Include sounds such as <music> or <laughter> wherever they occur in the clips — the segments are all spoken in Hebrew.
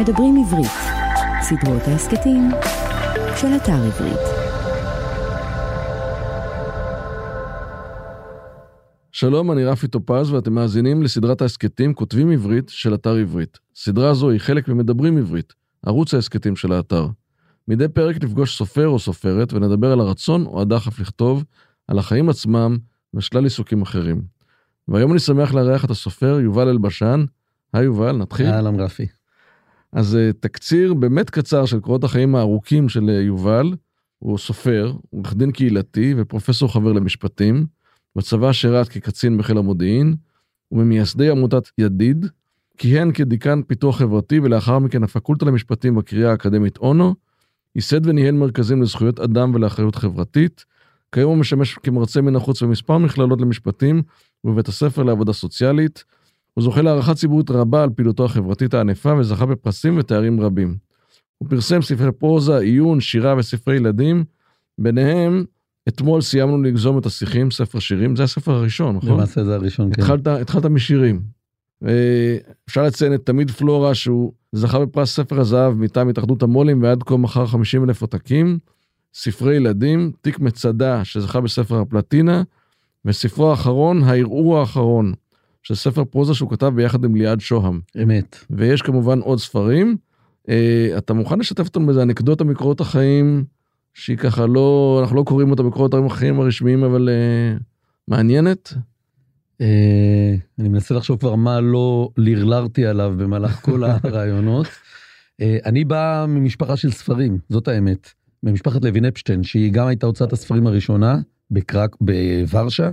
מדברים עברית, סדרות ההסכתים של אתר עברית. שלום, אני רפי טופז ואתם מאזינים לסדרת ההסכתים כותבים עברית של אתר עברית. סדרה זו היא חלק ממדברים עברית, ערוץ ההסכתים של האתר. מדי פרק נפגוש סופר או סופרת ונדבר על הרצון או הדחף לכתוב, על החיים עצמם ושלל עיסוקים אחרים. והיום אני שמח לארח את הסופר יובל אלבשן. היי יובל, נתחיל. אהלן רפי. אז אה, תקציר באמת קצר של קורות החיים הארוכים של אה, יובל. הוא סופר, עורך דין קהילתי ופרופסור חבר למשפטים. בצבא שירת כקצין בחיל המודיעין, וממייסדי עמותת ידיד, כיהן כדיקן פיתוח חברתי ולאחר מכן הפקולטה למשפטים בקריאה האקדמית אונו, ייסד וניהל מרכזים לזכויות אדם ולאחריות חברתית. כיום הוא משמש כמרצה מן החוץ במספר מכללות למשפטים ובבית הספר לעבודה סוציאלית. הוא זוכה להערכה ציבורית רבה על פעילותו החברתית הענפה וזכה בפרסים ותארים רבים. הוא פרסם ספרי פרוזה, עיון, שירה וספרי ילדים, ביניהם אתמול סיימנו לגזום את השיחים, ספר שירים, זה הספר הראשון, נכון? למעשה זה הראשון, כן. התחלת, התחלת משירים. אפשר לציין את תמיד פלורה שהוא זכה בפרס ספר הזהב מטעם התאחדות המו"לים ועד כה מכר 50 אלף עותקים, ספרי ילדים, תיק מצדה שזכה בספר הפלטינה, וספרו האחרון, הערעור האחרון, שזה ספר פרוזה שהוא כתב ביחד עם ליעד שוהם. אמת. ויש כמובן עוד ספרים. אתה מוכן לשתף אותנו באיזה אנקדוטה מקורות החיים שהיא ככה לא, אנחנו לא קוראים אותה בקורות החיים הרשמיים, אבל uh, מעניינת. Uh, אני מנסה לחשוב כבר מה לא לרלרתי עליו במהלך כל <laughs> הרעיונות. Uh, אני בא ממשפחה של ספרים, זאת האמת. ממשפחת לוין אפשטיין, שהיא גם הייתה הוצאת הספרים הראשונה בקרק, בוורשה,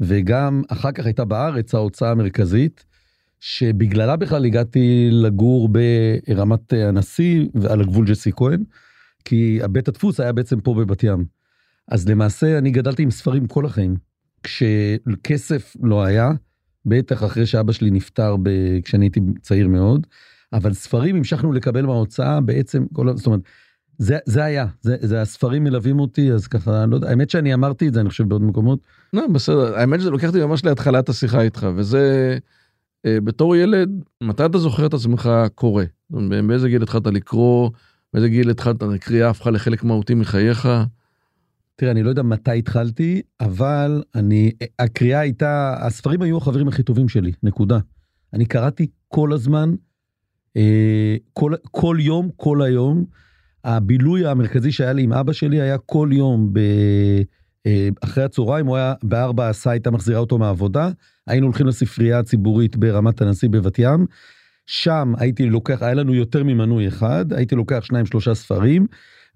וגם אחר כך הייתה בארץ ההוצאה המרכזית, שבגללה בכלל הגעתי לגור ברמת הנשיא ועל הגבול ג'סי כהן. כי בית הדפוס היה בעצם פה בבת ים. אז למעשה אני גדלתי עם ספרים כל החיים. כשכסף לא היה, בטח אחרי שאבא שלי נפטר ב... כשאני הייתי צעיר מאוד, אבל ספרים המשכנו לקבל מההוצאה בעצם, כל... זאת אומרת, זה, זה היה, זה, זה הספרים מלווים אותי, אז ככה, לא יודע, האמת שאני אמרתי את זה, אני חושב, בעוד מקומות. לא, בסדר, האמת שזה לוקח אותי ממש להתחלת השיחה איתך, וזה, אה, בתור ילד, מתי אתה זוכר את עצמך קורא? באיזה גיל התחלת לקרוא? באיזה גיל התחלת, הקריאה הפכה לחלק מהותי מחייך? תראה, אני לא יודע מתי התחלתי, אבל אני, הקריאה הייתה, הספרים היו החברים הכי טובים שלי, נקודה. אני קראתי כל הזמן, אה, כל, כל יום, כל היום. הבילוי המרכזי שהיה לי עם אבא שלי היה כל יום ב, אה, אחרי הצהריים, הוא היה בארבע עשה הייתה מחזירה אותו מהעבודה, היינו הולכים לספרייה הציבורית ברמת הנשיא בבת ים. שם הייתי לוקח, היה לנו יותר ממנוי אחד, הייתי לוקח שניים שלושה ספרים,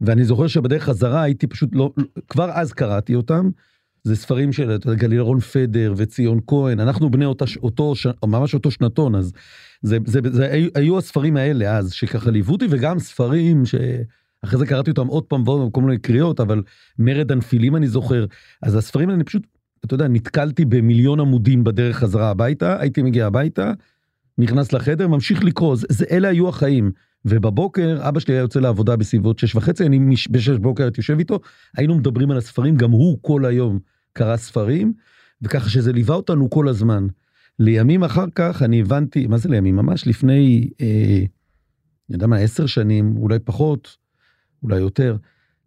ואני זוכר שבדרך חזרה הייתי פשוט לא, כבר אז קראתי אותם. זה ספרים של גלילרון פדר וציון כהן, אנחנו בני אותה, אותו, ממש אותו שנתון, אז זה, זה, זה, זה היו הספרים האלה אז, שככה ליוו אותי, וגם ספרים שאחרי זה קראתי אותם עוד פעם ועוד כל מיני קריאות, אבל מרד הנפילים אני זוכר, אז הספרים האלה אני פשוט, אתה יודע, נתקלתי במיליון עמודים בדרך חזרה הביתה, הייתי מגיע הביתה, נכנס לחדר, ממשיך לקרוא, זה, זה, אלה היו החיים. ובבוקר אבא שלי היה יוצא לעבודה בסביבות שש וחצי, אני מש, בשש בוקר הייתי יושב איתו, היינו מדברים על הספרים, גם הוא כל היום קרא ספרים, וככה שזה ליווה אותנו כל הזמן. לימים אחר כך אני הבנתי, מה זה לימים? ממש לפני, אה, אני יודע מה, עשר שנים, אולי פחות, אולי יותר,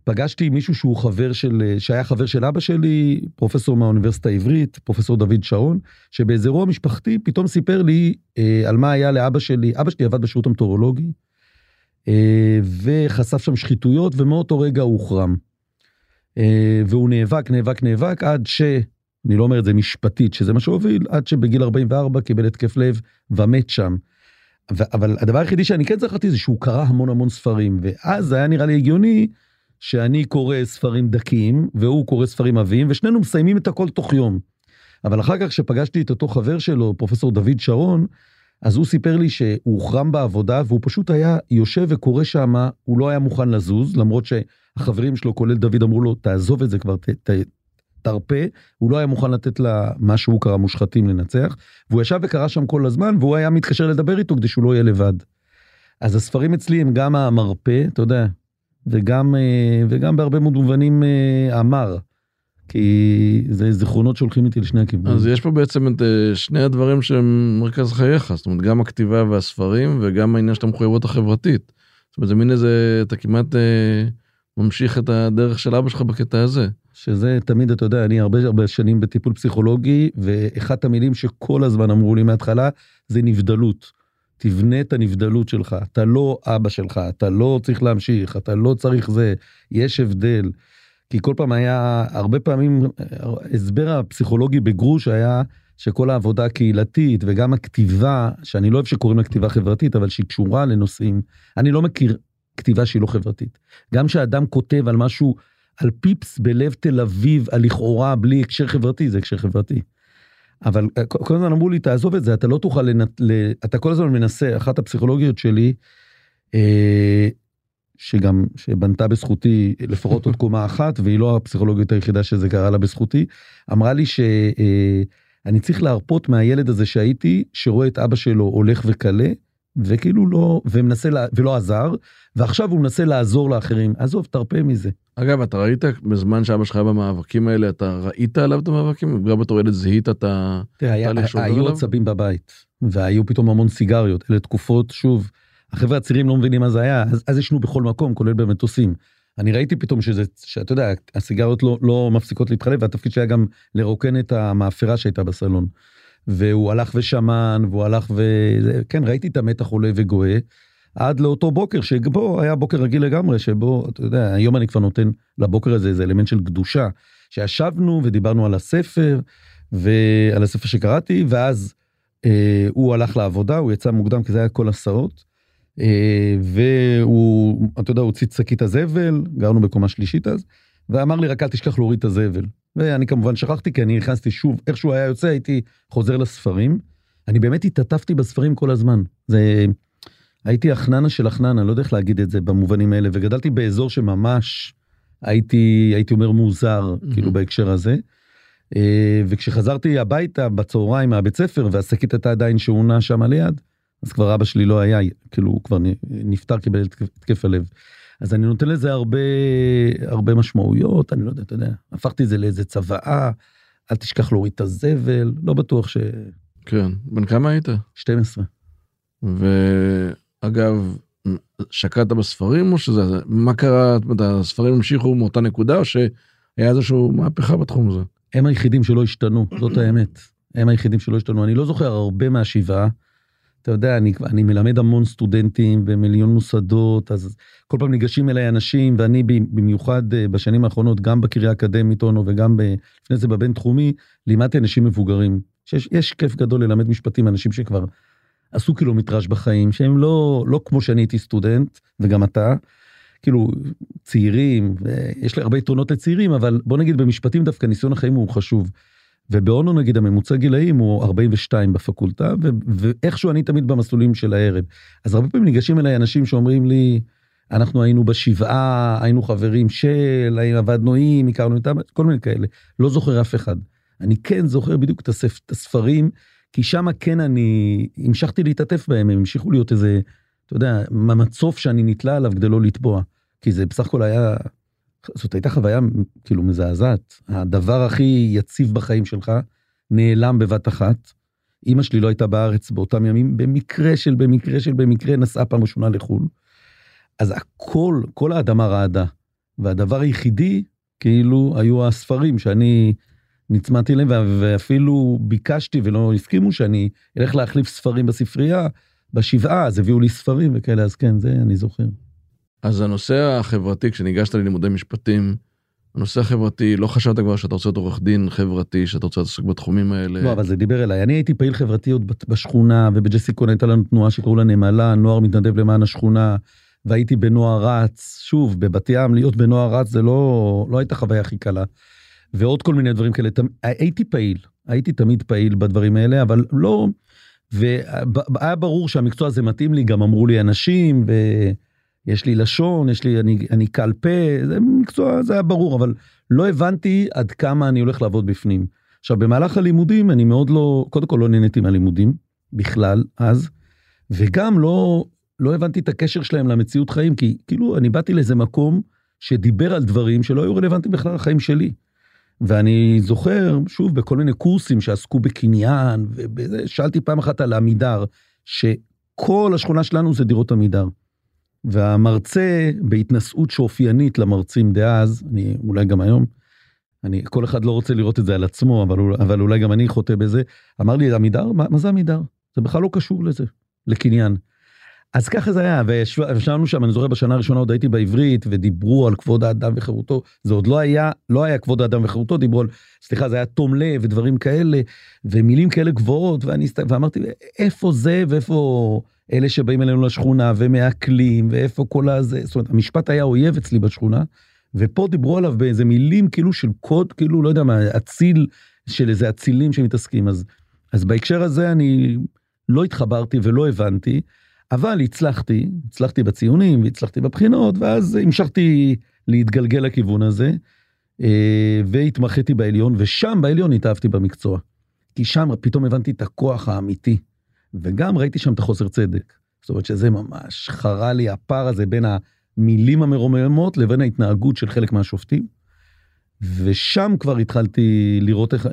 פגשתי מישהו שהוא חבר של, שהיה חבר של אבא שלי, פרופסור מהאוניברסיטה העברית, פרופסור דוד שרון, שבאיזה אירוע משפחתי פתאום סיפר לי אה, על מה היה לאבא שלי, אבא שלי עבד בשירות המטאורולוגי, אה, וחשף שם שחיתויות, ומאותו רגע הוא הוחרם. אה, והוא נאבק, נאבק, נאבק, עד ש... אני לא אומר את זה משפטית, שזה מה שהוביל, עד שבגיל 44 קיבל התקף לב ומת שם. אבל הדבר היחידי שאני כן זכרתי זה שהוא קרא המון המון ספרים, ואז היה נראה לי הגיוני שאני קורא ספרים דקים והוא קורא ספרים עבים ושנינו מסיימים את הכל תוך יום. אבל אחר כך כשפגשתי את אותו חבר שלו פרופסור דוד שרון אז הוא סיפר לי שהוא הוחרם בעבודה והוא פשוט היה יושב וקורא שם הוא לא היה מוכן לזוז למרות שהחברים שלו כולל דוד אמרו לו תעזוב את זה כבר ת, ת, תרפה הוא לא היה מוכן לתת לה מה שהוא קרא מושחתים לנצח והוא ישב וקרא שם כל הזמן והוא היה מתקשר לדבר איתו כדי שהוא לא יהיה לבד. אז הספרים אצלי הם גם המרפא אתה יודע וגם, אה, וגם בהרבה מאוד מובנים אה, אמר. כי זה זיכרונות שהולכים איתי לשני הכיוונים. אז יש פה בעצם את אה, שני הדברים שהם מרכז חייך, זאת אומרת גם הכתיבה והספרים וגם העניין של המחויבות החברתית. זאת אומרת זה מין איזה, אתה כמעט ממשיך את הדרך של אבא שלך בקטע הזה. שזה תמיד, אתה יודע, אני הרבה הרבה שנים בטיפול פסיכולוגי, ואחת המילים שכל הזמן אמרו לי מההתחלה, זה נבדלות. תבנה את הנבדלות שלך, אתה לא אבא שלך, אתה לא צריך להמשיך, אתה לא צריך זה, יש הבדל. כי כל פעם היה, הרבה פעמים, הסבר הפסיכולוגי בגרוש היה שכל העבודה הקהילתית וגם הכתיבה, שאני לא אוהב שקוראים לה כתיבה חברתית, אבל שהיא קשורה לנושאים, אני לא מכיר כתיבה שהיא לא חברתית. גם כשאדם כותב על משהו, על פיפס בלב תל אביב, על לכאורה בלי הקשר חברתי, זה הקשר חברתי. אבל אה, כל הזמן אמרו לי, תעזוב את זה, אתה לא תוכל, לנת... אתה כל הזמן מנסה, אחת הפסיכולוגיות שלי, אה, שגם, שבנתה בזכותי לפחות עוד קומה אחת, והיא לא הפסיכולוגית היחידה שזה קרה לה בזכותי, אמרה לי שאני אה, צריך להרפות מהילד הזה שהייתי, שרואה את אבא שלו הולך וקלה, וכאילו לא, ומנסה, לה, ולא עזר, ועכשיו הוא מנסה לעזור לאחרים. עזוב, תרפה מזה. אגב, אתה ראית בזמן שאבא שלך היה במאבקים האלה, אתה ראית עליו את המאבקים? גם בתור ילד זיהית את ה... תראה, היו עצבים בבית, והיו פתאום המון סיגריות. אלה תקופות, שוב, החבר'ה הצעירים לא מבינים מה זה היה, אז, אז ישנו בכל מקום, כולל במטוסים. אני ראיתי פתאום שזה, שאתה יודע, הסיגריות לא, לא מפסיקות להתחלף, והתפקיד שהיה גם לרוקן את המאפרה שהייתה בסלון. והוא הלך ושמן, והוא הלך ו... כן, ראיתי את המתח עולה וגואה, עד לאותו בוקר, שבו היה בוקר רגיל לגמרי, שבו, אתה יודע, היום אני כבר נותן לבוקר הזה איזה אלמנט של קדושה. שישבנו ודיברנו על הספר, ועל הספר שקראתי, ואז אה, הוא הלך לעבודה, הוא יצא מוקדם, כי זה היה כל הסעות. אה, והוא, אתה יודע, הוא הוציא את שקית הזבל, גרנו בקומה שלישית אז, ואמר לי, רק אל תשכח להוריד את הזבל. ואני כמובן שכחתי, כי אני נכנסתי שוב, איך שהוא היה יוצא, הייתי חוזר לספרים. אני באמת התעטפתי בספרים כל הזמן. זה... הייתי החננה של החננה, לא יודע איך להגיד את זה במובנים האלה, וגדלתי באזור שממש הייתי, הייתי אומר מוזר, mm-hmm. כאילו בהקשר הזה. אה, וכשחזרתי הביתה בצהריים מהבית ספר, והשקית הייתה עדיין שעונה שם ליד, אז כבר אבא שלי לא היה, כאילו הוא כבר נפטר, קיבל התקף הלב. אז אני נותן לזה הרבה, הרבה משמעויות, אני לא יודע, אתה יודע, הפכתי את זה לאיזה צוואה, אל תשכח להוריד את הזבל, לא בטוח ש... כן, בן כמה היית? 12. ואגב, שקעת בספרים או שזה, מה קרה, הספרים המשיכו מאותה נקודה או שהיה איזושהי מהפכה בתחום הזה? הם היחידים שלא השתנו, זאת האמת. הם היחידים שלא השתנו. אני לא זוכר הרבה מהשבעה. אתה יודע, אני, אני מלמד המון סטודנטים במיליון מוסדות, אז כל פעם ניגשים אליי אנשים, ואני במיוחד אה, בשנים האחרונות, גם בקריה האקדמית אונו וגם ב, לפני זה בבינתחומי, לימדתי אנשים מבוגרים. שיש יש כיף גדול ללמד משפטים, אנשים שכבר עשו קילומטראז' בחיים, שהם לא, לא כמו שאני הייתי סטודנט, וגם אתה, כאילו צעירים, יש לי הרבה יתרונות לצעירים, אבל בוא נגיד במשפטים דווקא ניסיון החיים הוא חשוב. ובאונו נגיד הממוצע גילאים הוא 42 בפקולטה, ו- ואיכשהו אני תמיד במסלולים של הערב. אז הרבה פעמים ניגשים אליי אנשים שאומרים לי, אנחנו היינו בשבעה, היינו חברים של, עבדנו עם, הכרנו איתם, כל מיני כאלה. לא זוכר אף אחד. אני כן זוכר בדיוק את, הספ, את הספרים, כי שם כן אני המשכתי להתעטף בהם, הם המשיכו להיות איזה, אתה יודע, מצוף שאני נתלה עליו כדי לא לטבוע. כי זה בסך הכל היה זאת הייתה חוויה כאילו מזעזעת. הדבר הכי יציב בחיים שלך נעלם בבת אחת. אימא שלי לא הייתה בארץ באותם ימים, במקרה של במקרה של במקרה נסעה פעם ראשונה לחו"ל. אז הכל, כל האדמה רעדה. והדבר היחידי, כאילו, היו הספרים שאני נצמדתי אליהם, ואפילו ביקשתי ולא הסכימו שאני אלך להחליף ספרים בספרייה, בשבעה, אז הביאו לי ספרים וכאלה, אז כן, זה אני זוכר. אז הנושא החברתי, כשניגשת ללימודי משפטים, הנושא החברתי, לא חשבת כבר שאתה רוצה להיות עורך דין חברתי, שאתה רוצה להתעסק בתחומים האלה? לא, אבל זה דיבר אליי. אני הייתי פעיל חברתי עוד בשכונה, ובג'סיקון הייתה לנו תנועה שקראו לה נמלה, נוער מתנדב למען השכונה, והייתי בנוער רץ. שוב, בבת ים, להיות בנוער רץ זה לא, לא הייתה חוויה הכי קלה. ועוד כל מיני דברים כאלה. הייתי פעיל, הייתי תמיד פעיל בדברים האלה, אבל לא... והיה ברור שהמקצוע הזה מתאים לי, גם אמרו לי אנשים, ו... יש לי לשון, יש לי, אני, אני קל פה, זה מקצוע, זה היה ברור, אבל לא הבנתי עד כמה אני הולך לעבוד בפנים. עכשיו, במהלך הלימודים אני מאוד לא, קודם כל לא נהניתי מהלימודים, בכלל, אז, וגם לא, לא הבנתי את הקשר שלהם למציאות חיים, כי כאילו אני באתי לאיזה מקום שדיבר על דברים שלא היו רלוונטיים בכלל לחיים שלי. ואני זוכר, שוב, בכל מיני קורסים שעסקו בקניין, ושאלתי פעם אחת על עמידר, שכל השכונה שלנו זה דירות עמידר. והמרצה, בהתנשאות שאופיינית למרצים דאז, אני אולי גם היום, אני, כל אחד לא רוצה לראות את זה על עצמו, אבל, אבל אולי גם אני חוטא בזה, אמר לי, עמידר? מה, מה זה עמידר? זה בכלל לא קשור לזה, לקניין. אז ככה זה היה, וישבנו שם, אני זוכר בשנה הראשונה עוד הייתי בעברית, ודיברו על כבוד האדם וחירותו, זה עוד לא היה, לא היה כבוד האדם וחירותו, דיברו על, סליחה, זה היה תום לב ודברים כאלה, ומילים כאלה גבוהות, ואני, ואמרתי, איפה זה ואיפה אלה שבאים אלינו לשכונה ומעכלים, ואיפה כל הזה, זאת אומרת, המשפט היה אויב אצלי בשכונה, ופה דיברו עליו באיזה מילים כאילו של קוד, כאילו, לא יודע מה, אציל, של איזה אצילים שמתעסקים, אז, אז בהקשר הזה אני לא התחברתי ולא הבנתי. אבל הצלחתי, הצלחתי בציונים והצלחתי בבחינות, ואז המשכתי להתגלגל לכיוון הזה, אה, והתמחיתי בעליון, ושם בעליון התאהבתי במקצוע. כי שם פתאום הבנתי את הכוח האמיתי, וגם ראיתי שם את החוסר צדק. זאת אומרת שזה ממש חרה לי הפער הזה בין המילים המרוממות לבין ההתנהגות של חלק מהשופטים. ושם כבר התחלתי לראות איך,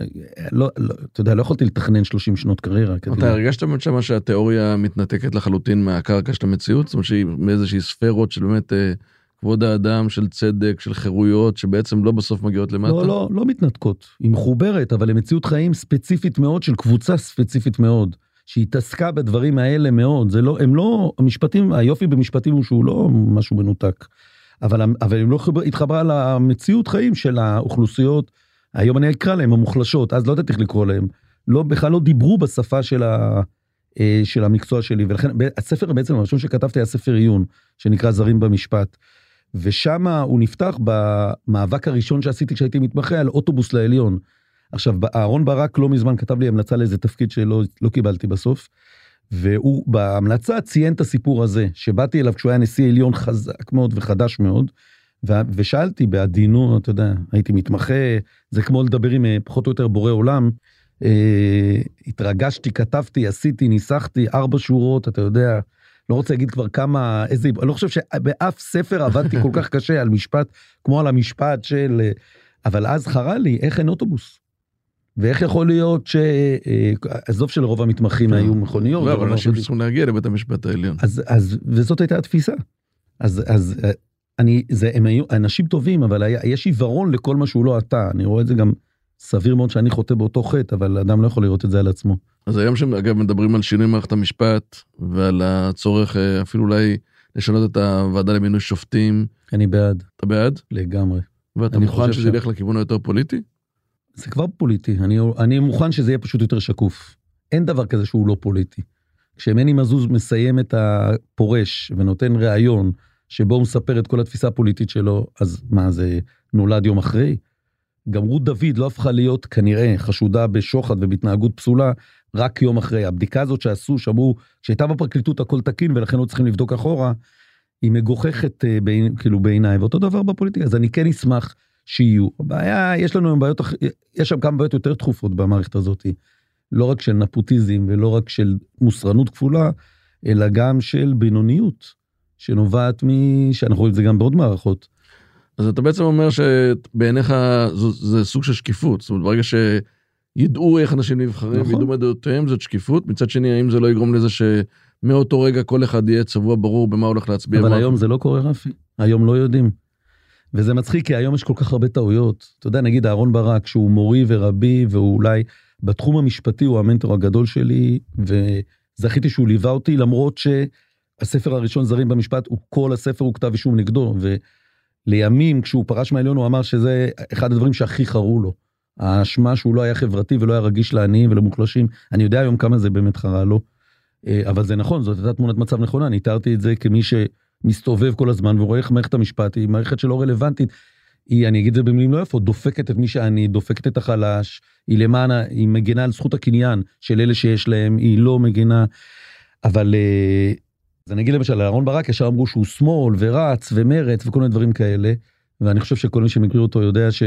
לא, לא, אתה יודע, לא יכולתי לתכנן 30 שנות קריירה. אתה הרגשת באמת שמה שהתיאוריה מתנתקת לחלוטין מהקרקע של המציאות? זאת אומרת שהיא מאיזושהי ספרות של באמת אה, כבוד האדם, של צדק, של חירויות, שבעצם לא בסוף מגיעות למטה? לא, לא, לא מתנתקות. היא מחוברת, אבל למציאות חיים ספציפית מאוד של קבוצה ספציפית מאוד. שהתעסקה בדברים האלה מאוד, זה לא, הם לא, המשפטים, היופי במשפטים הוא שהוא לא משהו מנותק. אבל, אבל הם לא התחברה למציאות חיים של האוכלוסיות, היום אני אקרא להם המוחלשות, אז לא יודעת איך לקרוא להם, לא, בכלל לא דיברו בשפה של, ה, אה, של המקצוע שלי, ולכן הספר בעצם הראשון שכתבתי היה ספר עיון, שנקרא זרים במשפט. ושם הוא נפתח במאבק הראשון שעשיתי כשהייתי מתמחה על אוטובוס לעליון. עכשיו, אהרון ברק לא מזמן כתב לי המלצה לאיזה תפקיד שלא לא קיבלתי בסוף. והוא בהמלצה ציין את הסיפור הזה, שבאתי אליו כשהוא היה נשיא עליון חזק מאוד וחדש מאוד, ו- ושאלתי בעדינות, אתה יודע, הייתי מתמחה, זה כמו לדבר עם אה, פחות או יותר בורא עולם. אה, התרגשתי, כתבתי, עשיתי, ניסחתי ארבע שורות, אתה יודע, לא רוצה להגיד כבר כמה, איזה, אני לא חושב שבאף ספר עבדתי כל כך קשה על משפט, כמו על המשפט של, אה, אבל אז חרה לי, איך אין אוטובוס? ואיך יכול להיות ש... אה, עזוב שלרוב המתמחים כן. היו מכוניות. לא, אבל אנשים צריכים להגיע לבית המשפט העליון. אז, וזאת הייתה התפיסה. אז, אז אה, אני, זה, הם היו אנשים טובים, אבל היה, יש עיוורון לכל מה שהוא לא אתה. אני רואה את זה גם, סביר מאוד שאני חוטא באותו חטא, אבל אדם לא יכול לראות את זה על עצמו. אז היום שאגב מדברים על שינוי מערכת המשפט, ועל הצורך אה, אפילו אולי לשנות את הוועדה למינוי שופטים. אני בעד. אתה בעד? לגמרי. ואתה מוכן שזה ילך לכיוון היותר פוליטי? זה כבר פוליטי, אני, אני מוכן שזה יהיה פשוט יותר שקוף. אין דבר כזה שהוא לא פוליטי. כשמני מזוז מסיים את הפורש ונותן ראיון שבו הוא מספר את כל התפיסה הפוליטית שלו, אז מה זה נולד יום אחרי? גם רות דוד לא הפכה להיות כנראה חשודה בשוחד ובהתנהגות פסולה רק יום אחרי. הבדיקה הזאת שעשו, שאמרו שהייתה בפרקליטות הכל תקין ולכן לא צריכים לבדוק אחורה, היא מגוחכת אה, בין, כאילו בעיניי, ואותו דבר בפוליטיקה, אז אני כן אשמח שיהיו. הבעיה, יש לנו בעיות, יש שם כמה בעיות יותר דחופות במערכת הזאת, לא רק של נפוטיזם ולא רק של מוסרנות כפולה, אלא גם של בינוניות, שנובעת מ... שאנחנו רואים את זה גם בעוד מערכות. אז אתה בעצם אומר שבעיניך זה, זה סוג של שקיפות, זאת אומרת ברגע שידעו איך אנשים נבחרים נכון. וידעו מה דעותיהם זאת שקיפות, מצד שני האם זה לא יגרום לזה שמאותו רגע כל אחד יהיה צבוע ברור במה הולך להצביע. אבל היום זה לא קורה רפי, היום לא יודעים. וזה מצחיק כי היום יש כל כך הרבה טעויות. אתה יודע, נגיד אהרון ברק, שהוא מורי ורבי, והוא אולי בתחום המשפטי הוא המנטור הגדול שלי, וזכיתי שהוא ליווה אותי, למרות שהספר הראשון, זרים במשפט, הוא כל הספר הוא כתב אישום נגדו, ולימים, כשהוא פרש מהעליון, הוא אמר שזה אחד הדברים שהכי חרו לו. האשמה שהוא לא היה חברתי ולא היה רגיש לעניים ולמוחלשים. אני יודע היום כמה זה באמת חרה לו. אה, אבל זה נכון, זאת הייתה תמונת מצב נכונה, אני תיארתי את זה כמי ש... מסתובב כל הזמן ורואה איך מערכת המשפט היא מערכת שלא רלוונטית. היא, אני אגיד את זה במילים לא יפות, דופקת את מי שאני, דופקת את החלש, היא למען, היא מגנה על זכות הקניין של אלה שיש להם, היא לא מגנה. אבל אה, אז אני אגיד למשל, אהרן ברק ישר אמרו שהוא שמאל ורץ ומרץ וכל מיני דברים כאלה, ואני חושב שכל מי שמכיר אותו יודע ש...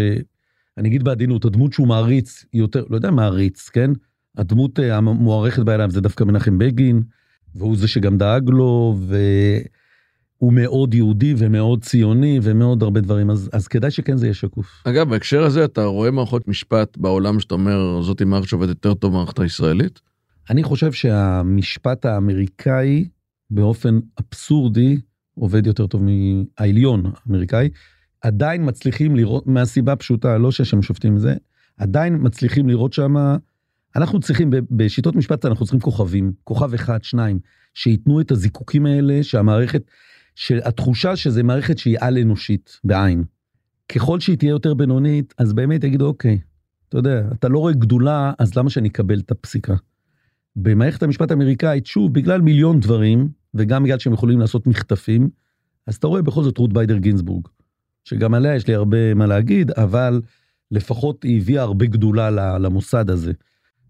אני אגיד בעדינות, הדמות שהוא מעריץ יותר, לא יודע מעריץ, כן? הדמות אה, המוערכת בעיניו זה דווקא מנחם בגין, והוא זה שגם דאג לו, ו... הוא מאוד יהודי ומאוד ציוני ומאוד הרבה דברים, אז, אז כדאי שכן זה יהיה שקוף. אגב, בהקשר הזה אתה רואה מערכות משפט בעולם שאתה אומר, זאתי מערכת שעובדת יותר טוב מהמערכת הישראלית? אני חושב שהמשפט האמריקאי באופן אבסורדי עובד יותר טוב מהעליון האמריקאי. עדיין מצליחים לראות, מהסיבה פשוטה, לא שיש שם שופטים מזה, עדיין מצליחים לראות שם, אנחנו צריכים, בשיטות משפט אנחנו צריכים כוכבים, כוכב אחד, שניים, שייתנו את הזיקוקים האלה, שהמערכת, שהתחושה שזה מערכת שהיא על אנושית, בעין. ככל שהיא תהיה יותר בינונית, אז באמת יגידו, אוקיי, אתה יודע, אתה לא רואה גדולה, אז למה שאני אקבל את הפסיקה? במערכת המשפט האמריקאית, שוב, בגלל מיליון דברים, וגם בגלל שהם יכולים לעשות מחטפים, אז אתה רואה בכל זאת רות ביידר גינסבורג, שגם עליה יש לי הרבה מה להגיד, אבל לפחות היא הביאה הרבה גדולה למוסד הזה.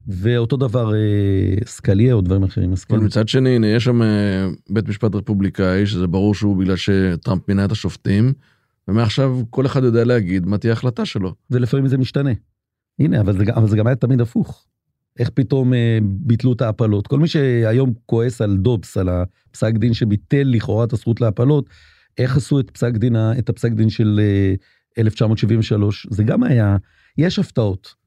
ואותו דבר אה, סקליה או דברים אחרים. אבל מצד שני, הנה, יש שם אה, בית משפט רפובליקאי, שזה ברור שהוא בגלל שטראמפ מינה את השופטים, ומעכשיו כל אחד יודע להגיד מה תהיה ההחלטה שלו. ולפעמים זה משתנה. הנה, אבל זה, אבל זה גם היה תמיד הפוך. איך פתאום אה, ביטלו את ההפלות. כל מי שהיום כועס על דובס, על הפסק דין שביטל לכאורה את הזכות להפלות, איך עשו את פסק דין, את הפסק דין של אה, 1973, זה גם היה, יש הפתעות.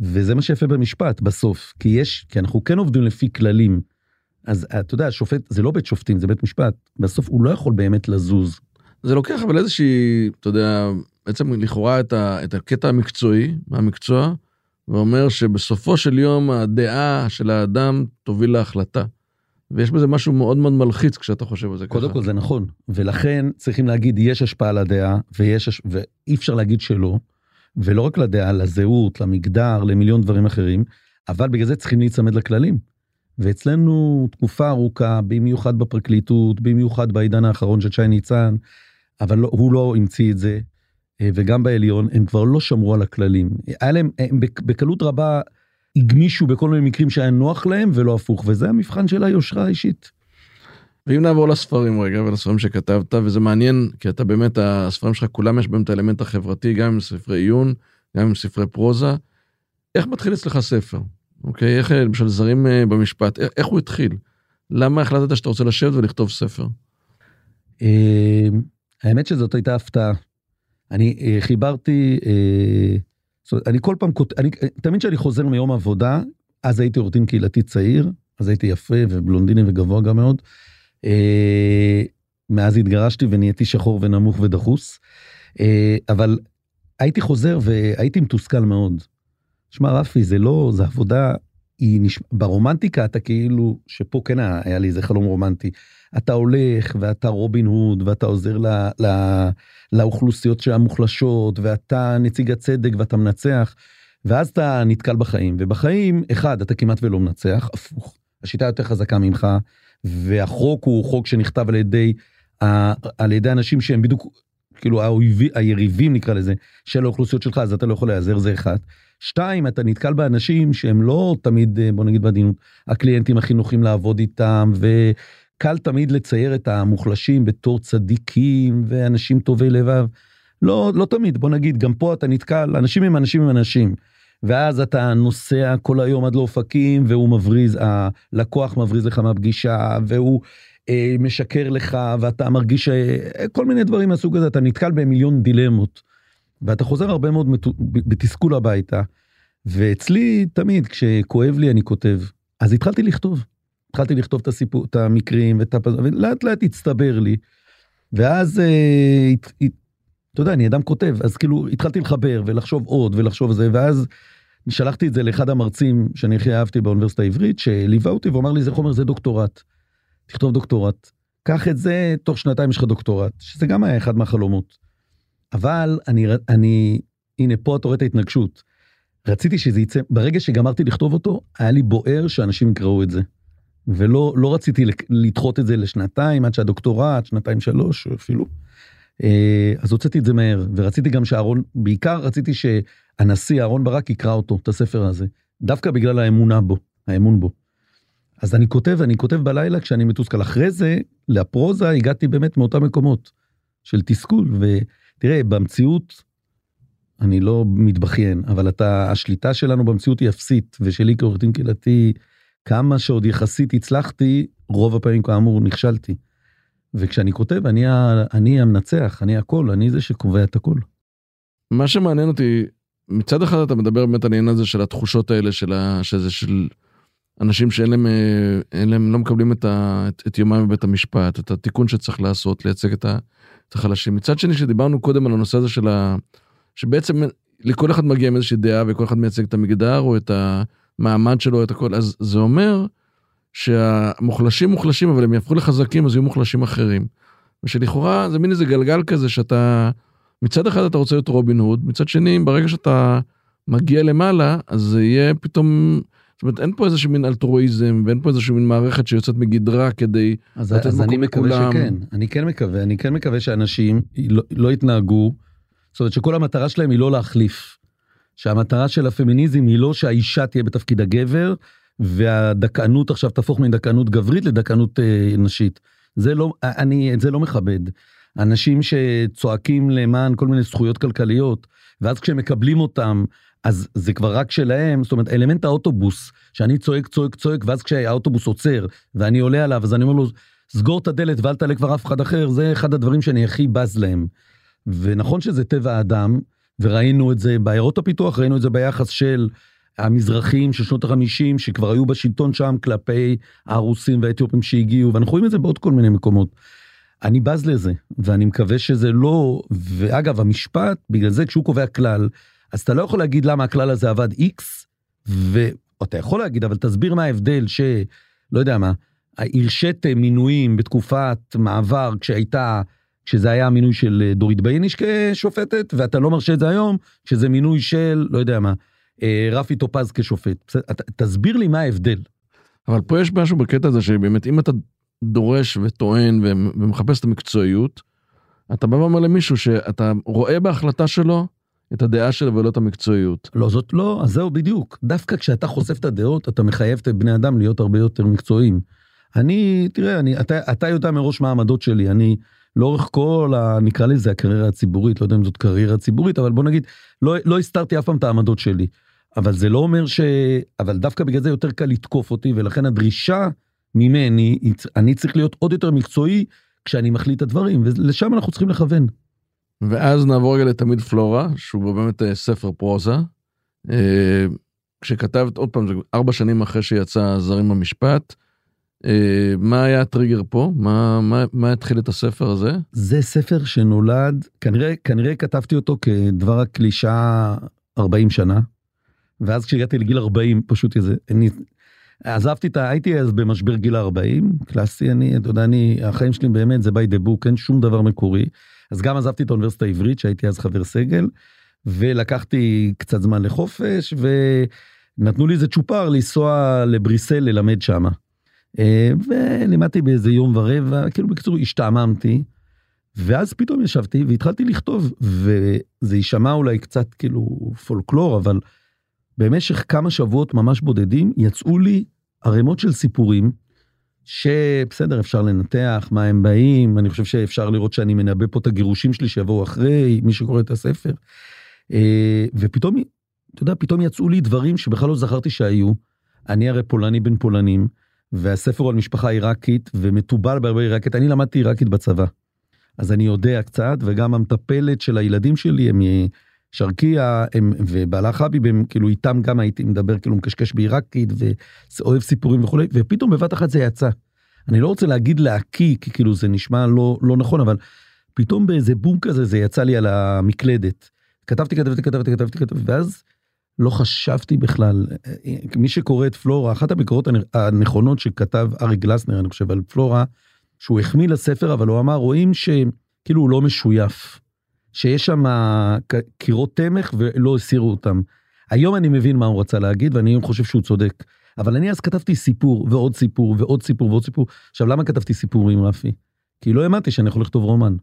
וזה מה שיפה במשפט בסוף, כי יש, כי אנחנו כן עובדים לפי כללים. אז אתה יודע, שופט, זה לא בית שופטים, זה בית משפט. בסוף הוא לא יכול באמת לזוז. זה לוקח אבל איזושהי, אתה יודע, בעצם לכאורה את, ה, את הקטע המקצועי, מהמקצוע, ואומר שבסופו של יום הדעה של האדם תוביל להחלטה. ויש בזה משהו מאוד מאוד מלחיץ כשאתה חושב על זה קודם ככה. קודם כל זה נכון, ולכן צריכים להגיד יש השפעה לדעה, ויש, ואי אפשר להגיד שלא, ולא רק לדעה, לזהות, למגדר, למיליון דברים אחרים, אבל בגלל זה צריכים להיצמד לכללים. ואצלנו תקופה ארוכה, במיוחד בפרקליטות, במיוחד בעידן האחרון של שי ניצן, אבל לא, הוא לא המציא את זה, אה, וגם בעליון, הם כבר לא שמרו על הכללים. היה להם, הם בקלות רבה הגמישו בכל מיני מקרים שהיה נוח להם ולא הפוך, וזה המבחן של היושרה האישית. ואם נעבור לספרים רגע ולספרים שכתבת, וזה מעניין, כי אתה באמת, הספרים שלך כולם יש בהם את האלמנט החברתי, גם עם ספרי עיון, גם עם ספרי פרוזה. איך מתחיל אצלך ספר? אוקיי? איך למשל זרים אה, במשפט, איך, הוא התחיל? למה החלטת שאתה רוצה לשבת ולכתוב ספר? אה, האמת שזאת הייתה הפתעה. אני אה, חיברתי, אני כל פעם, אני, תמיד כשאני חוזר מיום עבודה, אז הייתי עורך דין קהילתי צעיר, אז הייתי יפה ובלונדיני וגבוה גם מאוד. אה, מאז התגרשתי ונהייתי שחור ונמוך ודחוס, אה, אבל הייתי חוזר והייתי מתוסכל מאוד. שמע רפי זה לא זה עבודה היא נשמע ברומנטיקה אתה כאילו שפה כן היה לי איזה חלום רומנטי. אתה הולך ואתה רובין הוד ואתה עוזר ל, ל, לאוכלוסיות המוחלשות ואתה נציג הצדק ואתה מנצח ואז אתה נתקל בחיים. ובחיים אחד אתה כמעט ולא מנצח הפוך. השיטה יותר חזקה ממך והחוק הוא חוק שנכתב על ידי, על ידי אנשים שהם בדיוק, כאילו האויבי, היריבים נקרא לזה, של האוכלוסיות שלך, אז אתה לא יכול להיעזר, זה אחד. שתיים, אתה נתקל באנשים שהם לא תמיד, בוא נגיד בעדינות, הקליינטים הכי נוחים לעבוד איתם, וקל תמיד לצייר את המוחלשים בתור צדיקים ואנשים טובי לבב. לא, לא תמיד, בוא נגיד, גם פה אתה נתקל, אנשים הם אנשים הם אנשים. ואז אתה נוסע כל היום עד לאופקים והוא מבריז, הלקוח מבריז לך מהפגישה והוא אה, משקר לך ואתה מרגיש אה, כל מיני דברים מהסוג הזה, אתה נתקל במיליון דילמות. ואתה חוזר הרבה מאוד מת... בתסכול הביתה. ואצלי תמיד כשכואב לי אני כותב. אז התחלתי לכתוב. התחלתי לכתוב את הסיפור, את המקרים ואת הפ... ולאט לאט הצטבר לי. ואז אה, אתה יודע, אני אדם כותב, אז כאילו התחלתי לחבר ולחשוב עוד ולחשוב זה, ואז שלחתי את זה לאחד המרצים שאני הכי אהבתי באוניברסיטה העברית, שליווה אותי ואמר לי, זה חומר, זה דוקטורט. תכתוב דוקטורט. קח את זה, תוך שנתיים יש לך דוקטורט, שזה גם היה אחד מהחלומות. אבל אני, אני, הנה, פה אתה רואה את ההתנגשות. רציתי שזה יצא, ברגע שגמרתי לכתוב אותו, היה לי בוער שאנשים יקראו את זה. ולא לא רציתי לדחות את זה לשנתיים, עד שהדוקטורט, שנתיים שלוש אפילו. אה, אז הוצאתי את זה מהר, ורציתי גם שאהרון, בעיקר רציתי שהנשיא אהרון ברק יקרא אותו, את הספר הזה, דווקא בגלל האמונה בו, האמון בו. אז אני כותב, אני כותב בלילה כשאני מתוסכל. אחרי זה, לפרוזה הגעתי באמת מאותם מקומות של תסכול, ותראה, במציאות, אני לא מתבכיין, אבל אתה, השליטה שלנו במציאות היא אפסית, ושלי כעורך דין קהילתי, כמה שעוד יחסית הצלחתי, רוב הפעמים כאמור נכשלתי. וכשאני כותב, אני, ה- אני המנצח, אני הכל, אני זה שקובע את הכל. מה שמעניין אותי, מצד אחד אתה מדבר באמת על העניין הזה של התחושות האלה של ה... שזה של אנשים שאין להם, אה, להם, לא מקבלים את, ה, את, את יומם בבית המשפט, את התיקון שצריך לעשות, לייצג את, ה, את החלשים. מצד שני, כשדיברנו קודם על הנושא הזה של ה... שבעצם לכל אחד מגיע עם איזושהי דעה וכל אחד מייצג את המגדר או את המעמד שלו, את הכל, אז זה אומר שהמוחלשים מוחלשים, אבל הם יהפכו לחזקים, אז יהיו מוחלשים אחרים. ושלכאורה זה מין איזה גלגל כזה שאתה... מצד אחד אתה רוצה להיות רובין הוד, מצד שני, ברגע שאתה מגיע למעלה, אז זה יהיה פתאום, זאת אומרת, אין פה איזשהו מין אלטרואיזם, ואין פה איזשהו מין מערכת שיוצאת מגדרה כדי אז, לתת אז אני מקום מקווה לכולם. שכן, אני כן מקווה, אני כן מקווה שאנשים לא, לא יתנהגו, זאת אומרת שכל המטרה שלהם היא לא להחליף. שהמטרה של הפמיניזם היא לא שהאישה תהיה בתפקיד הגבר, והדכאנות עכשיו תהפוך מדכאנות גברית לדכאנות אה, נשית. זה לא, אני את זה לא מכבד. אנשים שצועקים למען כל מיני זכויות כלכליות, ואז כשהם מקבלים אותם, אז זה כבר רק שלהם, זאת אומרת, אלמנט האוטובוס, שאני צועק, צועק, צועק, ואז כשהאוטובוס עוצר, ואני עולה עליו, אז אני אומר לו, סגור את הדלת ואל תעלה כבר אף אחד אחר, זה אחד הדברים שאני הכי בז להם. ונכון שזה טבע האדם, וראינו את זה בעיירות הפיתוח, ראינו את זה ביחס של המזרחים של שנות החמישים, שכבר היו בשלטון שם כלפי הרוסים והאתיופים שהגיעו, ואנחנו רואים את זה בעוד כל מיני מקומות. אני בז לזה, ואני מקווה שזה לא, ואגב, המשפט, בגלל זה כשהוא קובע כלל, אז אתה לא יכול להגיד למה הכלל הזה עבד X, ואתה יכול להגיד, אבל תסביר מה ההבדל ש... לא יודע מה, הרשיתם מינויים בתקופת מעבר כשהייתה, כשזה היה המינוי של דורית בייניש כשופטת, ואתה לא מרשה את זה היום, כשזה מינוי של, לא יודע מה, רפי טופז כשופט. תסביר לי מה ההבדל. אבל פה יש משהו בקטע הזה שבאמת אם אתה דורש וטוען ומחפש את המקצועיות, אתה בא ואומר למישהו שאתה רואה בהחלטה שלו את הדעה שלו ולא את המקצועיות. לא, זאת לא, אז זהו בדיוק. דווקא כשאתה חושף את הדעות, אתה מחייב את בני אדם להיות הרבה יותר מקצועיים. אני, תראה, אני, אתה, אתה יודע מראש מה העמדות שלי, אני לאורך כל, ה, נקרא לזה הקריירה הציבורית, לא יודע אם זאת קריירה ציבורית, אבל בוא נגיד, לא, לא הסתרתי אף פעם את העמדות שלי. אבל זה לא אומר ש... אבל דווקא בגלל זה יותר קל לתקוף אותי, ולכן הדרישה ממני, אני צריך להיות עוד יותר מקצועי כשאני מחליט את הדברים, ולשם אנחנו צריכים לכוון. ואז נעבור רגע לתמיד פלורה, שהוא באמת אה, ספר פרוזה. אה, כשכתבת, עוד פעם, זה ארבע שנים אחרי שיצא זרים במשפט, אה, מה היה הטריגר פה? מה, מה, מה התחיל את הספר הזה? זה ספר שנולד, כנראה, כנראה כתבתי אותו כדבר הקלישאה 40 שנה, ואז כשהגעתי לגיל 40 פשוט איזה, אני עזבתי את ה... הייתי אז במשבר גיל 40, קלאסי, אני, אתה יודע, אני, החיים שלי באמת זה by the book, אין שום דבר מקורי. אז גם עזבתי את האוניברסיטה העברית, שהייתי אז חבר סגל, ולקחתי קצת זמן לחופש, ונתנו לי איזה צ'ופר לנסוע לבריסל ללמד שמה. אה, ולימדתי באיזה יום ורבע, כאילו בקיצור השתעממתי. ואז פתאום ישבתי והתחלתי לכתוב, וזה יישמע אולי קצת כאילו פולקלור, אבל במשך כמה שבועות ממש בודדים יצאו לי ערימות של סיפורים, שבסדר אפשר לנתח מה הם באים, אני חושב שאפשר לראות שאני מנבא פה את הגירושים שלי שיבואו אחרי, מי שקורא את הספר. אה, ופתאום, אתה יודע, פתאום יצאו לי דברים שבכלל לא זכרתי שהיו. אני הרי פולני בן פולנים, והספר הוא על משפחה עיראקית ומתובל בהרבה עיראקית, אני למדתי עיראקית בצבא. אז אני יודע קצת, וגם המטפלת של הילדים שלי הם משרקייה, הם, ובעלה חביב, הם כאילו איתם גם הייתי מדבר כאילו מקשקש בעיראקית, ואוהב סיפורים וכולי, ופתאום בבת אחת זה יצא. אני לא רוצה להגיד להקיא, כי כאילו זה נשמע לא, לא נכון, אבל פתאום באיזה בום כזה זה יצא לי על המקלדת. כתבתי, כתבתי, כתבתי, כתבתי, כתבתי, ואז לא חשבתי בכלל, מי שקורא את פלורה, אחת הביקורות הנכונות שכתב ארי גלסנר, אני חושב, על פלורה, שהוא החמיא לספר, אבל הוא אמר, רואים שכאילו הוא לא משויף, שיש שם קירות תמך ולא הסירו אותם. היום אני מבין מה הוא רצה להגיד, ואני היום חושב שהוא צודק. אבל אני אז כתבתי סיפור, ועוד סיפור, ועוד סיפור, ועוד סיפור. עכשיו, למה כתבתי סיפורים, רפי? כי לא האמנתי שאני יכול לכתוב רומן.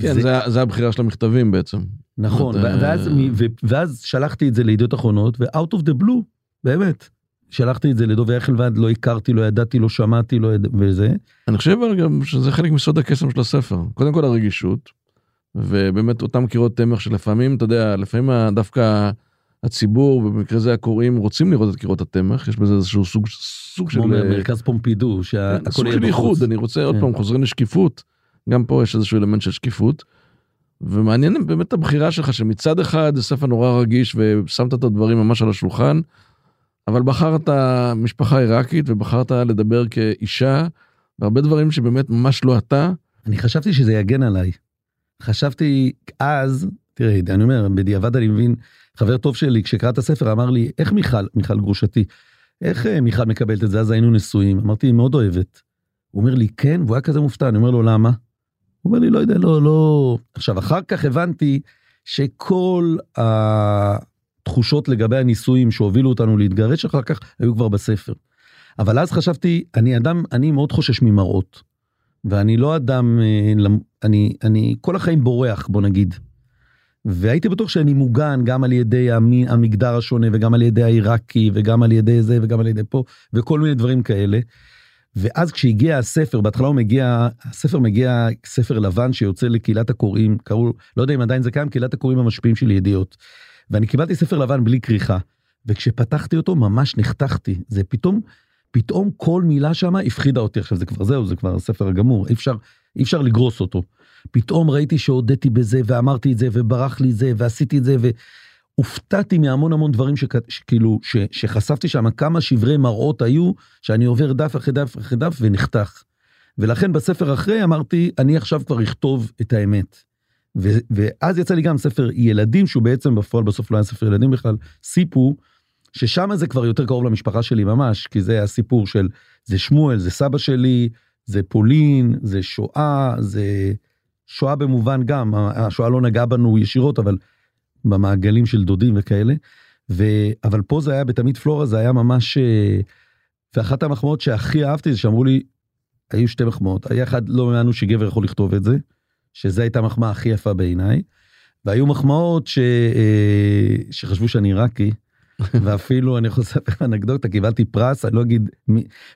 כן, זה, זה הבחירה של המכתבים בעצם. נכון, זאת, ואז, אה, ו- ואז שלחתי את זה לידיעות אחרונות, ו-out of the blue, באמת. שלחתי את זה לדובי אייכלבד, לא הכרתי, לא ידעתי, לא שמעתי, לא יד... וזה. אני חושב גם שזה חלק מסוד הקסם של הספר. קודם כל הרגישות, ובאמת אותם קירות תמך שלפעמים, אתה יודע, לפעמים דווקא הציבור, ובמקרה זה הקוראים, רוצים לראות את קירות התמך, יש בזה איזשהו סוג, סוג של... כמו אה, מרכז פומפידו, שהכל סוג יהיה של בחוץ. ייחוד, אני רוצה עוד כן. פעם, חוזרים לשקיפות, גם פה יש איזשהו אלמנט של שקיפות. ומעניין באמת הבחירה שלך, שמצד אחד זה ספר נורא רגיש ושמת את הדברים ממש על השולחן, אבל בחרת משפחה עיראקית ובחרת לדבר כאישה, והרבה דברים שבאמת ממש לא אתה. אני חשבתי שזה יגן עליי. חשבתי אז, תראה, אני אומר, בדיעבד אני מבין, חבר טוב שלי, כשקרא את הספר, אמר לי, איך מיכל, מיכל גרושתי, איך אה, מיכל מקבלת את זה? אז היינו נשואים. אמרתי, היא מאוד אוהבת. הוא אומר לי, כן, והוא היה כזה מופתע, אני אומר לו, למה? הוא אומר לי, לא יודע, לא, לא... עכשיו, אחר כך הבנתי שכל התחושות לגבי הנישואים שהובילו אותנו להתגרש אחר כך, היו כבר בספר. אבל אז חשבתי, אני אדם, אני מאוד חושש ממראות. ואני לא אדם, אה, אני, אני כל החיים בורח, בוא נגיד. והייתי בטוח שאני מוגן גם על ידי המי- המגדר השונה וגם על ידי העיראקי וגם על ידי זה וגם על ידי פה וכל מיני דברים כאלה. ואז כשהגיע הספר, בהתחלה הוא מגיע, הספר מגיע ספר לבן שיוצא לקהילת הקוראים, קראו, לא יודע אם עדיין זה קיים, קהילת הקוראים המשפיעים של ידיעות. ואני קיבלתי ספר לבן בלי כריכה, וכשפתחתי אותו ממש נחתכתי, זה פתאום, פתאום כל מילה שם הפחידה אותי, עכשיו זה כבר זהו, זה כבר הספר הגמור, אי אפשר, אי אפשר לגרוס אותו. פתאום ראיתי שהודיתי בזה ואמרתי את זה וברח לי זה ועשיתי את זה והופתעתי מהמון המון דברים שכ- שכאילו ש, שחשפתי שם כמה שברי מראות היו שאני עובר דף אחרי דף אחרי דף ונחתך. ולכן בספר אחרי אמרתי אני עכשיו כבר אכתוב את האמת. ו, ואז יצא לי גם ספר ילדים שהוא בעצם בפועל בסוף לא היה ספר ילדים בכלל סיפור ששם זה כבר יותר קרוב למשפחה שלי ממש כי זה הסיפור של זה שמואל זה סבא שלי זה פולין זה שואה זה שואה במובן גם השואה לא נגעה בנו ישירות אבל במעגלים של דודים וכאלה. ו... אבל פה זה היה בתמיד פלורה זה היה ממש אה, ואחת המחמאות שהכי אהבתי זה שאמרו לי היו שתי מחמאות היה אחד לא האמנו שגבר יכול לכתוב את זה שזה הייתה המחמאה הכי יפה בעיניי. והיו מחמאות ש... אה, שחשבו שאני עיראקי. ואפילו אני יכול לספר לך אנקדוטה קיבלתי פרס אני לא אגיד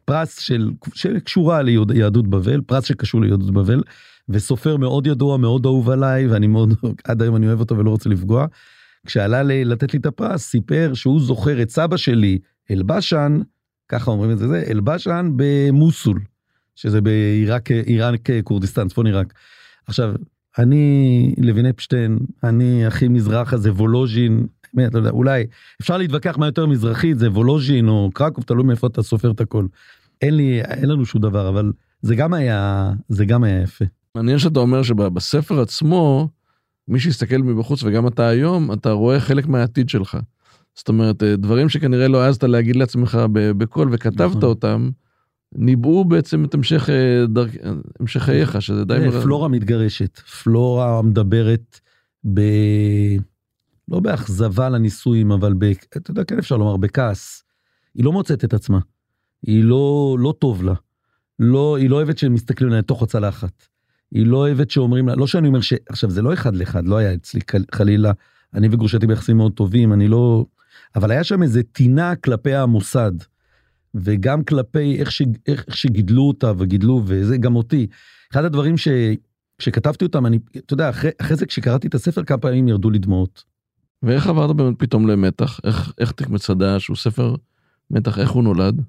פרס של שקשורה ליהדות בבל פרס שקשור ליהדות בבל וסופר מאוד ידוע מאוד אהוב עליי ואני מאוד עד היום אני אוהב אותו ולא רוצה לפגוע. כשעלה לי לתת לי את הפרס סיפר שהוא זוכר את סבא שלי אלבשן ככה אומרים את זה זה אלבשן במוסול שזה בעיראק עיראק כורדיסטן צפון עיראק. עכשיו אני לוין אפשטיין אני הכי מזרח הזה וולוז'ין באמת לא יודע אולי אפשר להתווכח מה יותר מזרחית זה וולוז'ין או קרקוב תלוי מאיפה אתה סופר את הכל. אין לי אין לנו שום דבר אבל זה גם היה זה גם היה יפה. מעניין שאתה אומר שבספר עצמו, מי שיסתכל מבחוץ וגם אתה היום, אתה רואה חלק מהעתיד שלך. זאת אומרת, אה, דברים שכנראה לא העזת להגיד לעצמך בקול וכתבת נכון. אותם, ניבאו בעצם את המשך, אה, דרכ... המשך חייך, שזה די... פלורה מתגרשת פלורה מדברת ב... לא באכזבה לנישואים אבל ב... אתה יודע כן אפשר לומר בכעס. היא לא מוצאת את עצמה. היא לא לא טוב לה. לא היא לא אוהבת שמסתכלים עליה לתוך הצלחת. היא לא אוהבת שאומרים לה לא שאני אומר ש... עכשיו זה לא אחד לאחד לא היה אצלי חל- חלילה אני וגרושתי ביחסים מאוד טובים אני לא אבל היה שם איזה טינה כלפי המוסד. וגם כלפי איך, ש... איך שגידלו אותה וגידלו וזה גם אותי. אחד הדברים ש... כשכתבתי אותם אני אתה יודע אחרי, אחרי זה כשקראתי את הספר כמה פעמים ירדו לי דמעות. ואיך עברת באמת פתאום למתח? איך, איך תיק מצדה שהוא ספר מתח, איך הוא נולד?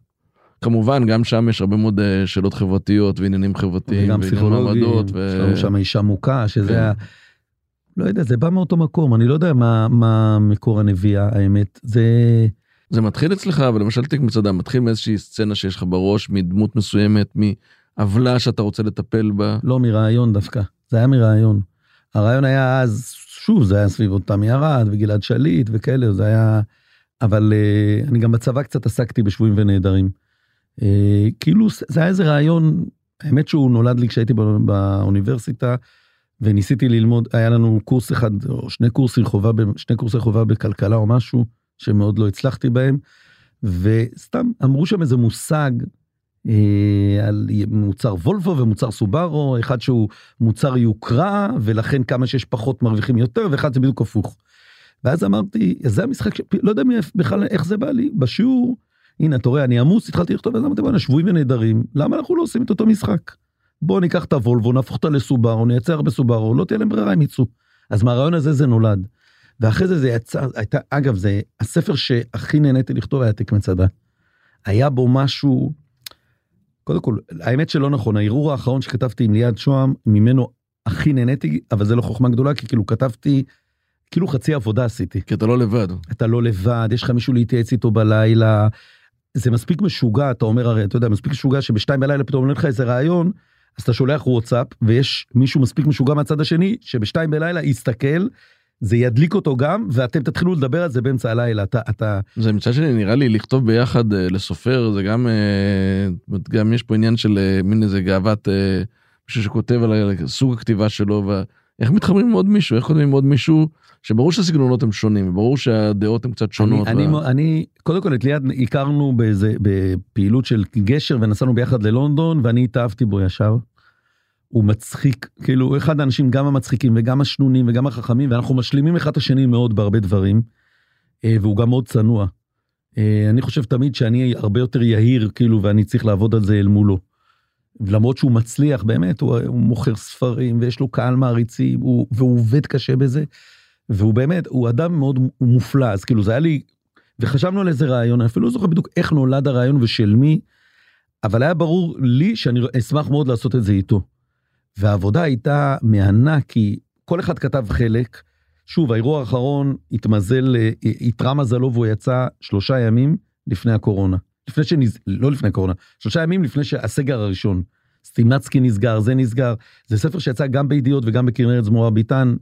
כמובן, גם שם יש הרבה מאוד אה, שאלות חברתיות ועניינים חברתיים, וגם פסיכולוגים, מעמדות, יש שם אישה מוכה שזה כן. היה. לא יודע זה בא מאותו מקום אני לא יודע מה מה מקור הנביאה האמת זה זה מתחיל אצלך, אבל למשל תיק מצדה מתחיל מאיזושהי סצנה שיש לך בראש, מדמות מסוימת, מעוולה שאתה רוצה לטפל בה. לא מרעיון דווקא זה היה מרעיון. הרעיון היה אז שוב זה היה סביב אותם ירד וגלעד שליט וכאלה זה היה אבל אה, אני גם בצבא קצת עסקתי בשבויים ונעדרים. אה, כאילו זה היה איזה רעיון האמת שהוא נולד לי כשהייתי בא- באוניברסיטה וניסיתי ללמוד היה לנו קורס אחד או שני קורסי חובה שני קורסי חובה בכלכלה או משהו שמאוד לא הצלחתי בהם. וסתם אמרו שם איזה מושג על מוצר וולבו ומוצר סובארו אחד שהוא מוצר יוקרה ולכן כמה שיש פחות מרוויחים יותר ואחד זה בדיוק הפוך. ואז אמרתי זה המשחק ש... לא יודע בכלל איך זה בא לי בשיעור הנה אתה רואה אני עמוס התחלתי לכתוב אז אמרתי בואנה שבויים ונעדרים למה אנחנו לא עושים את אותו משחק. בוא ניקח את הוולבו נהפוך אותה לסובארו נייצר הרבה סובארו לא תהיה להם ברירה הם יצאו. אז מהרעיון הזה זה נולד. ואחרי זה זה יצא, הייתה, אגב, זה הספר שהכי נהניתי לכתוב היה תיק מצדה. היה בו משהו, קודם כל, האמת שלא נכון, הערעור האחרון שכתבתי עם ליעד שוהם, ממנו הכי נהניתי, אבל זה לא חוכמה גדולה, כי כאילו כתבתי, כאילו חצי עבודה עשיתי. כי אתה לא לבד. אתה לא לבד, יש לך מישהו להתייעץ איתו בלילה. זה מספיק משוגע, אתה אומר הרי, אתה יודע, מספיק משוגע שבשתיים בלילה פתאום עולה לך איזה רעיון, אז אתה שולח וואטסאפ, ויש מישהו מספיק משוגע מהצד השני, שבשתיים בלילה יסתכל, זה ידליק אותו גם, ואתם תתחילו לדבר על זה באמצע הלילה. אתה, אתה, זה מצד שני נראה לי לכתוב ביחד אה, לסופר זה גם אה, גם יש פה עניין של אה, מין איזה גאוות אה, מישהו שכותב על סוג הכתיבה שלו ואיך מתחברים עם עוד מישהו איך כותבים עם עוד מישהו שברור שהסגנונות הם שונים ברור שהדעות הן קצת שונות. אני, וה- אני, אני, קודם כל את ליעד הכרנו באיזה, בפעילות של גשר ונסענו ביחד ללונדון, ואני התאהבתי בו ישר. הוא מצחיק, כאילו, הוא אחד האנשים גם המצחיקים וגם השנונים וגם החכמים, ואנחנו משלימים אחד את השני מאוד בהרבה דברים, אה, והוא גם מאוד צנוע. אה, אני חושב תמיד שאני הרבה יותר יהיר, כאילו, ואני צריך לעבוד על זה אל מולו. למרות שהוא מצליח, באמת, הוא, הוא מוכר ספרים, ויש לו קהל מעריצים, הוא, והוא עובד קשה בזה, והוא באמת, הוא אדם מאוד מופלא, אז כאילו, זה היה לי, וחשבנו על איזה רעיון, אני אפילו לא זוכר בדיוק איך נולד הרעיון ושל מי, אבל היה ברור לי שאני אשמח מאוד לעשות את זה איתו. והעבודה הייתה מהנה כי כל אחד כתב חלק. שוב, האירוע האחרון התמזל, אה, איתרע מזלו והוא יצא שלושה ימים לפני הקורונה. לפני שנז... לא לפני הקורונה, שלושה ימים לפני שהסגר הראשון. סטימצקי נסגר, זה נסגר. זה ספר שיצא גם בידיעות וגם בכנרת זמורה ביטן.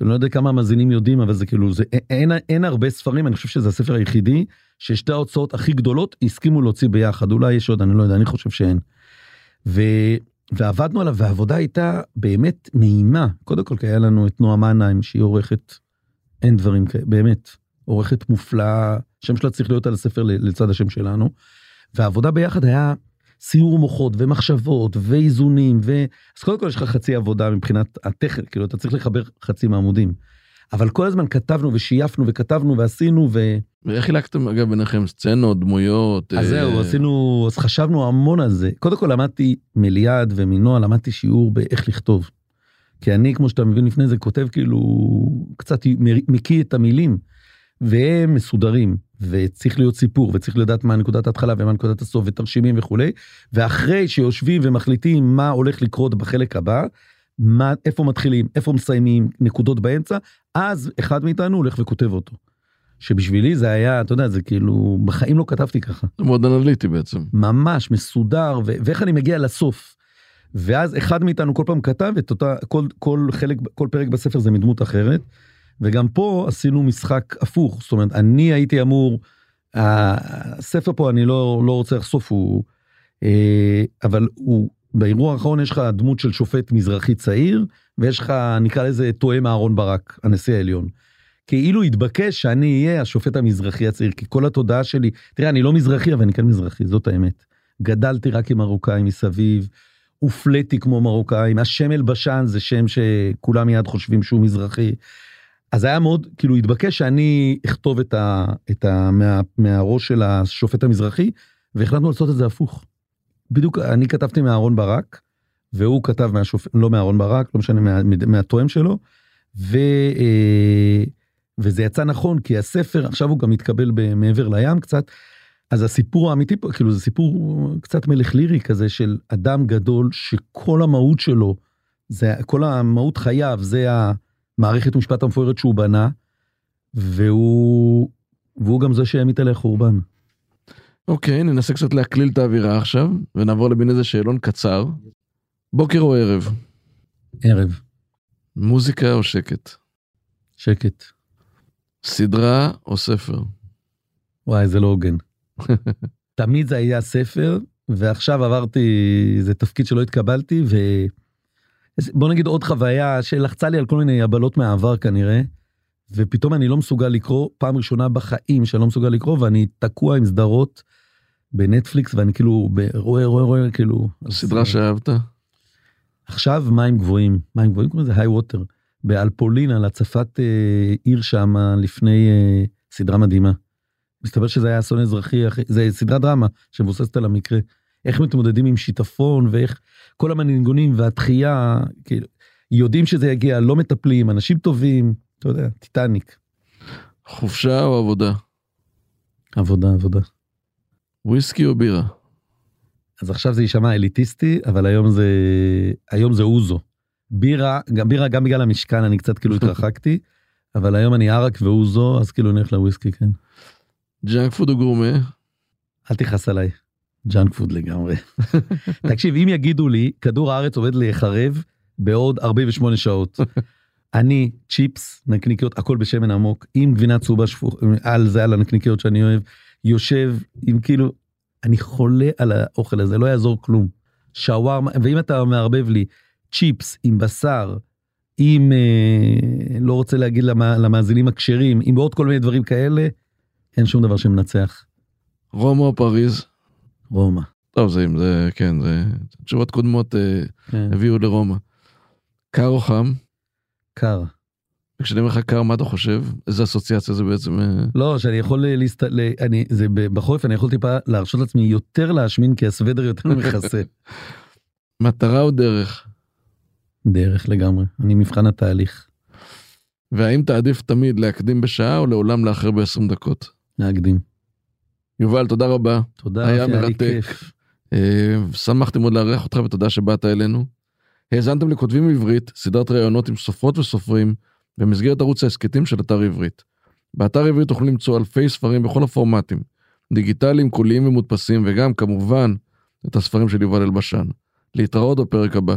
אני לא יודע כמה המאזינים יודעים, אבל זה כאילו, זה, אין, אין הרבה ספרים, אני חושב שזה הספר היחידי, ששתי ההוצאות הכי גדולות הסכימו להוציא ביחד. אולי יש עוד, אני לא יודע, אני חושב שאין. ו... ועבדנו עליו והעבודה הייתה באמת נעימה קודם כל כי היה לנו את נועה מנהיים שהיא עורכת אין דברים כאלה באמת עורכת מופלאה שם שלה צריך להיות על הספר לצד השם שלנו. והעבודה ביחד היה סיור מוחות ומחשבות ואיזונים ו... אז קודם כל יש לך חצי עבודה מבחינת הטכנית כאילו אתה צריך לחבר חצי מעמודים. אבל כל הזמן כתבנו ושייפנו וכתבנו ועשינו ו... ואיך חילקתם אגב ביניכם סצנות דמויות. אז אה, זהו, עשינו, אז חשבנו המון על זה. קודם כל למדתי מליעד ומנועה, למדתי שיעור באיך לכתוב. כי אני, כמו שאתה מבין לפני זה, כותב כאילו, קצת מקיא את המילים, והם מסודרים, וצריך להיות סיפור, וצריך לדעת מה נקודת ההתחלה ומה נקודת הסוף, ותרשימים וכולי, ואחרי שיושבים ומחליטים מה הולך לקרות בחלק הבא, מה, איפה מתחילים, איפה מסיימים, נקודות באמצע, אז אחד מאיתנו הולך וכותב אותו. שבשבילי זה היה, אתה יודע, זה כאילו, בחיים לא כתבתי ככה. זה מאוד אנליטי בעצם. ממש מסודר, ו- ואיך אני מגיע לסוף. ואז אחד מאיתנו כל פעם כתב את אותה, כל, כל חלק, כל פרק בספר זה מדמות אחרת. וגם פה עשינו משחק הפוך, זאת אומרת, אני הייתי אמור, הספר פה אני לא, לא רוצה לחשוף, הוא, אה, אבל הוא, באירוע האחרון יש לך דמות של שופט מזרחי צעיר, ויש לך, נקרא לזה, תואם אהרון ברק, הנשיא העליון. כאילו התבקש שאני אהיה השופט המזרחי הצעיר, כי כל התודעה שלי, תראה, אני לא מזרחי, אבל אני כן מזרחי, זאת האמת. גדלתי רק עם מרוקאים מסביב, הופלאתי כמו מרוקאים, השם אלבשן זה שם שכולם מיד חושבים שהוא מזרחי. אז היה מאוד, כאילו התבקש שאני אכתוב את ה... את ה מה, מהראש של השופט המזרחי, והחלטנו לעשות את זה הפוך. בדיוק, אני כתבתי מאהרון ברק, והוא כתב מהשופט, לא מאהרון ברק, לא משנה, מה, מהתואם שלו, ו... אה, וזה יצא נכון כי הספר עכשיו הוא גם מתקבל מעבר לים קצת. אז הסיפור האמיתי פה כאילו זה סיפור קצת מלך לירי כזה של אדם גדול שכל המהות שלו זה כל המהות חייו זה המערכת משפט המפוארת שהוא בנה. והוא והוא גם זה שהעמיד עליה חורבן. אוקיי ננסה קצת להקליל את האווירה עכשיו ונעבור למין איזה שאלון קצר. בוקר או ערב? ערב. מוזיקה או שקט? שקט. סדרה או ספר? וואי זה לא הוגן. <laughs> תמיד זה היה ספר ועכשיו עברתי זה תפקיד שלא התקבלתי ו... בוא נגיד עוד חוויה שלחצה לי על כל מיני הבלות מהעבר כנראה. ופתאום אני לא מסוגל לקרוא פעם ראשונה בחיים שאני לא מסוגל לקרוא ואני תקוע עם סדרות בנטפליקס ואני כאילו רואה רואה רואה כאילו סדרה שאהבת? עכשיו מים גבוהים מים גבוהים קוראים לזה היי ווטר באלפולין על הצפת אה, עיר שם לפני אה, סדרה מדהימה. מסתבר שזה היה אסון אזרחי זה סדרת דרמה שמבוססת על המקרה איך מתמודדים עם שיטפון ואיך כל המנגנונים והתחייה כאילו יודעים שזה יגיע לא מטפלים אנשים טובים אתה יודע, טיטניק. חופשה או עבודה? עבודה, עבודה. וויסקי או בירה? אז עכשיו זה יישמע אליטיסטי, אבל היום זה, היום זה אוזו. בירה, גם בירה, גם בגלל המשכן אני קצת כאילו התרחקתי, אבל היום אני ערק ואוזו, אז כאילו אני הולך לוויסקי, כן. ג'אנק פוד או גורמה? אל תכעס עליי. ג'אנק פוד לגמרי. <laughs> תקשיב, אם יגידו לי, כדור הארץ עומד להיחרב בעוד 48 שעות. <laughs> אני, צ'יפס, נקניקיות, הכל בשמן עמוק, עם גבינה צהובה שפוך, על זה, על הנקניקיות שאני אוהב, יושב עם כאילו, אני חולה על האוכל הזה, לא יעזור כלום. שווארמה, ואם אתה מערבב לי צ'יפס עם בשר, עם, אה, לא רוצה להגיד למה, למאזינים הכשרים, עם עוד כל מיני דברים כאלה, אין שום דבר שמנצח. רומא או פריז? רומא. טוב, זה, זה, כן, זה, תשובות קודמות אה, כן. הביאו לרומא. קר או חם? קר. וכשאני אומר לך קר, מה אתה חושב? איזה אסוציאציה זה בעצם? אה? לא, שאני יכול להסת... ל- אני, זה בחורף אני יכול טיפה להרשות לעצמי יותר להשמין כי הסוודר יותר מכסה. <laughs> מטרה או דרך? דרך לגמרי, אני מבחן התהליך. והאם תעדיף תמיד להקדים בשעה או לעולם לאחר ב-20 דקות? להקדים. יובל, תודה רבה. תודה, היה מרתק. אה, שמחתי מאוד לארח אותך ותודה שבאת אלינו. האזנתם לכותבים עברית, סדרת ראיונות עם סופרות וסופרים במסגרת ערוץ ההסכתים של אתר עברית. באתר עברית תוכלו למצוא אלפי ספרים בכל הפורמטים, דיגיטליים, קוליים ומודפסים, וגם כמובן את הספרים של יובל אלבשן. להתראות בפרק הבא.